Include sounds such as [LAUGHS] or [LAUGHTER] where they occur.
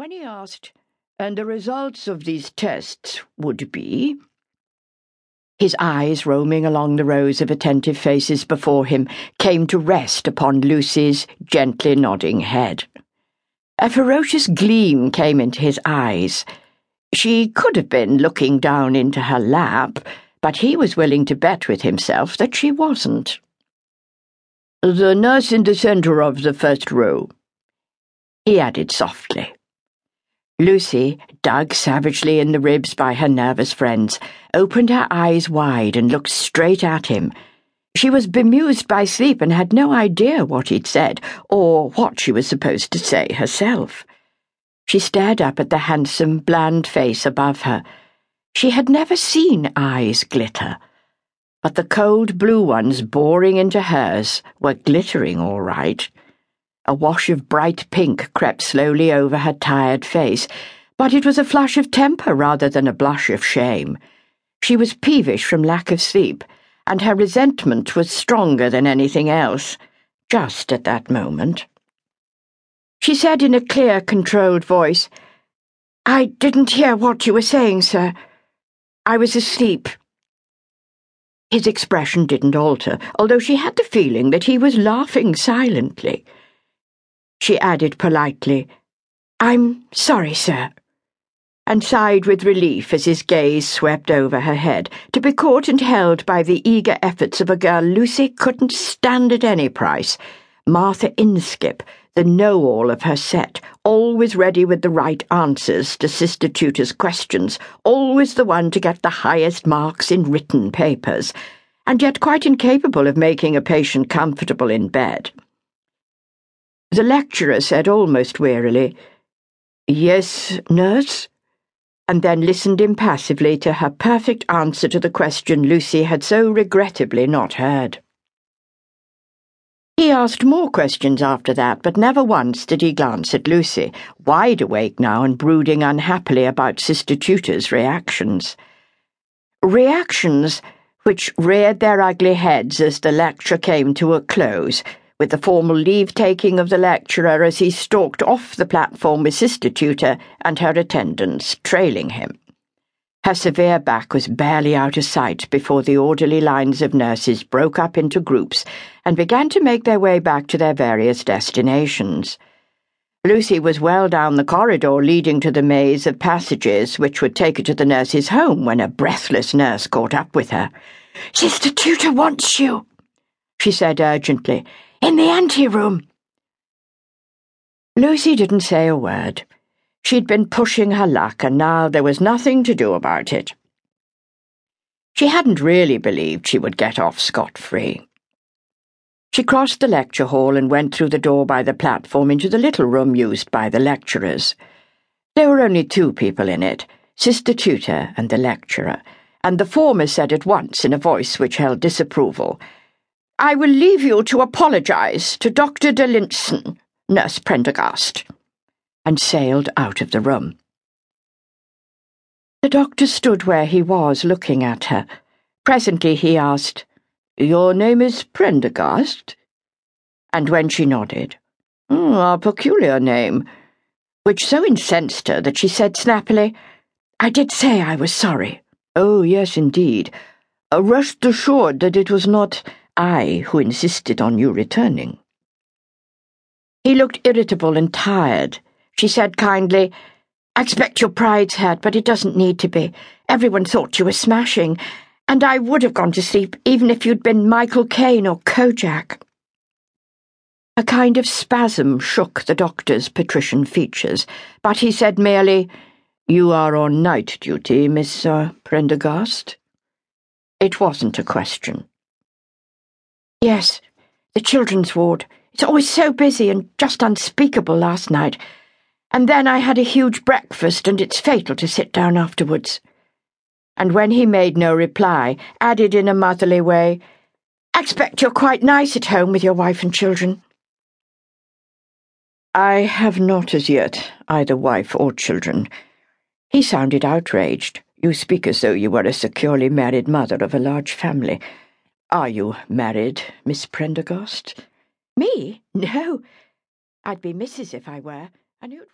When he asked, and the results of these tests would be, his eyes, roaming along the rows of attentive faces before him, came to rest upon Lucy's gently nodding head. A ferocious gleam came into his eyes. She could have been looking down into her lap, but he was willing to bet with himself that she wasn't. The nurse in the centre of the first row, he added softly. Lucy, dug savagely in the ribs by her nervous friends, opened her eyes wide and looked straight at him. She was bemused by sleep and had no idea what he'd said, or what she was supposed to say herself. She stared up at the handsome, bland face above her. She had never seen eyes glitter. But the cold blue ones boring into hers were glittering all right. A wash of bright pink crept slowly over her tired face, but it was a flush of temper rather than a blush of shame. She was peevish from lack of sleep, and her resentment was stronger than anything else, just at that moment. She said in a clear, controlled voice, I didn't hear what you were saying, sir. I was asleep. His expression didn't alter, although she had the feeling that he was laughing silently. She added politely, I'm sorry, sir, and sighed with relief as his gaze swept over her head, to be caught and held by the eager efforts of a girl Lucy couldn't stand at any price, Martha Inskip, the know-all of her set, always ready with the right answers to Sister Tutor's questions, always the one to get the highest marks in written papers, and yet quite incapable of making a patient comfortable in bed. The lecturer said almost wearily, Yes, nurse? and then listened impassively to her perfect answer to the question Lucy had so regrettably not heard. He asked more questions after that, but never once did he glance at Lucy, wide awake now and brooding unhappily about Sister Tutor's reactions. Reactions which reared their ugly heads as the lecture came to a close with the formal leave taking of the lecturer as he stalked off the platform with Sister Tutor and her attendants trailing him. Her severe back was barely out of sight before the orderly lines of nurses broke up into groups and began to make their way back to their various destinations. Lucy was well down the corridor leading to the maze of passages which would take her to the nurse's home when a breathless nurse caught up with her. Sister Tutor wants you, she said urgently. In the anteroom. Lucy didn't say a word. She'd been pushing her luck, and now there was nothing to do about it. She hadn't really believed she would get off scot free. She crossed the lecture hall and went through the door by the platform into the little room used by the lecturers. There were only two people in it Sister Tutor and the lecturer, and the former said at once in a voice which held disapproval, I will leave you to apologize to Dr. der Linssen, Nurse Prendergast, and sailed out of the room. The doctor stood where he was, looking at her. Presently he asked, Your name is Prendergast? And when she nodded, mm, A peculiar name, which so incensed her that she said snappily, I did say I was sorry. Oh, yes, indeed. Uh, rest assured that it was not I who insisted on you returning. He looked irritable and tired. She said kindly, I expect your pride's hurt, but it doesn't need to be. Everyone thought you were smashing, and I would have gone to sleep even if you'd been Michael Caine or Kojak. A kind of spasm shook the doctor's patrician features, but he said merely, You are on night duty, Miss uh, Prendergast. It wasn't a question. Yes, the children's ward. It's always so busy and just unspeakable last night. And then I had a huge breakfast, and it's fatal to sit down afterwards. And when he made no reply, added in a motherly way, I expect you're quite nice at home with your wife and children. I have not as yet either wife or children. He sounded outraged. You speak as though you were a securely married mother of a large family. Are you married, Miss Prendergast? Me? [LAUGHS] No. I'd be Mrs. if I were. Knew it